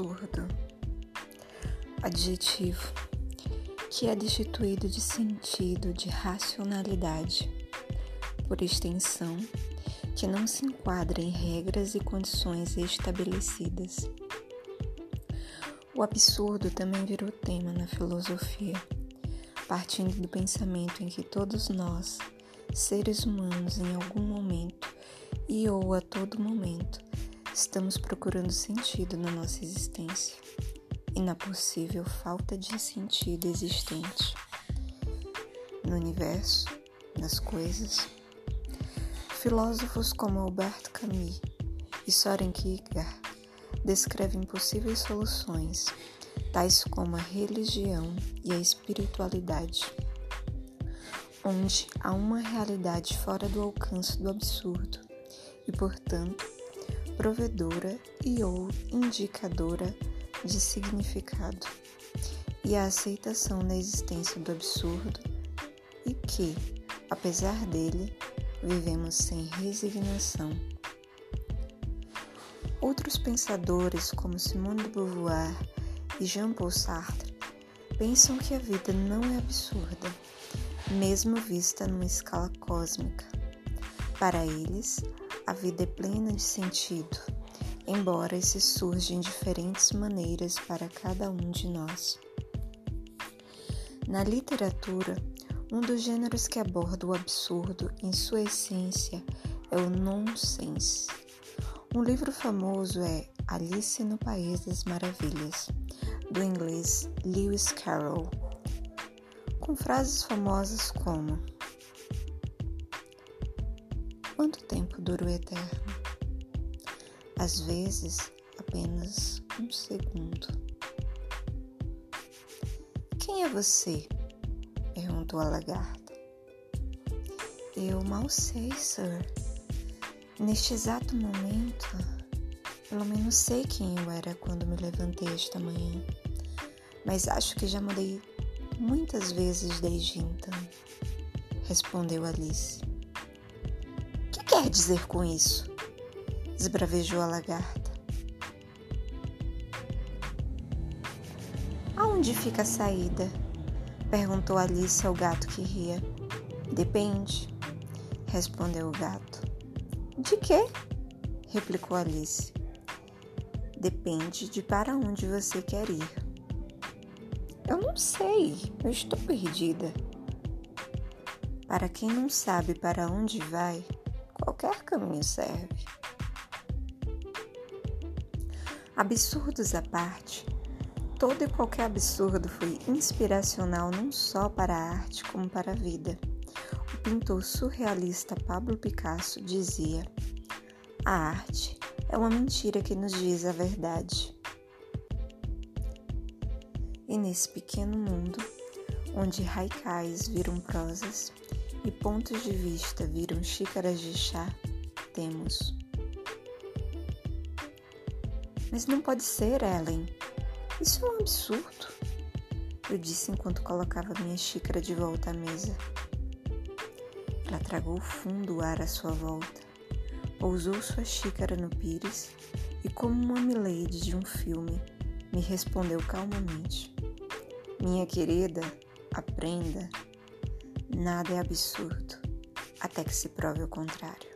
absurdo. Adjetivo que é destituído de sentido, de racionalidade, por extensão, que não se enquadra em regras e condições estabelecidas. O absurdo também virou tema na filosofia, partindo do pensamento em que todos nós, seres humanos, em algum momento e ou a todo momento, estamos procurando sentido na nossa existência e na possível falta de sentido existente no universo, nas coisas. Filósofos como Albert Camus e Soren Kierkegaard descrevem possíveis soluções, tais como a religião e a espiritualidade, onde há uma realidade fora do alcance do absurdo e, portanto, provedora e ou indicadora de significado e a aceitação da existência do absurdo e que, apesar dele, vivemos sem resignação. Outros pensadores, como Simone de Beauvoir e Jean-Paul Sartre, pensam que a vida não é absurda, mesmo vista numa escala cósmica. Para eles, a vida é plena de sentido, embora esse surja em diferentes maneiras para cada um de nós. Na literatura, um dos gêneros que aborda o absurdo em sua essência é o nonsense. Um livro famoso é Alice no País das Maravilhas, do inglês Lewis Carroll, com frases famosas como Quanto tempo dura o eterno? Às vezes, apenas um segundo. Quem é você? perguntou a lagarta. Eu mal sei, sir. Neste exato momento, pelo menos sei quem eu era quando me levantei esta manhã, mas acho que já mudei muitas vezes desde então, respondeu Alice quer dizer com isso? esbravejou a lagarta. Aonde fica a saída? perguntou Alice ao gato que ria. Depende, respondeu o gato. De quê? replicou Alice. Depende de para onde você quer ir. Eu não sei, eu estou perdida. Para quem não sabe para onde vai, Qualquer caminho serve. Absurdos à parte, todo e qualquer absurdo foi inspiracional não só para a arte como para a vida. O pintor surrealista Pablo Picasso dizia: A arte é uma mentira que nos diz a verdade. E nesse pequeno mundo, onde haikais viram prosas, e pontos de vista viram xícaras de chá, temos. Mas não pode ser, Ellen. Isso é um absurdo. Eu disse enquanto colocava minha xícara de volta à mesa. Ela tragou fundo o ar à sua volta, pousou sua xícara no pires e, como uma milady de um filme, me respondeu calmamente: Minha querida, aprenda Nada é absurdo até que se prove o contrário.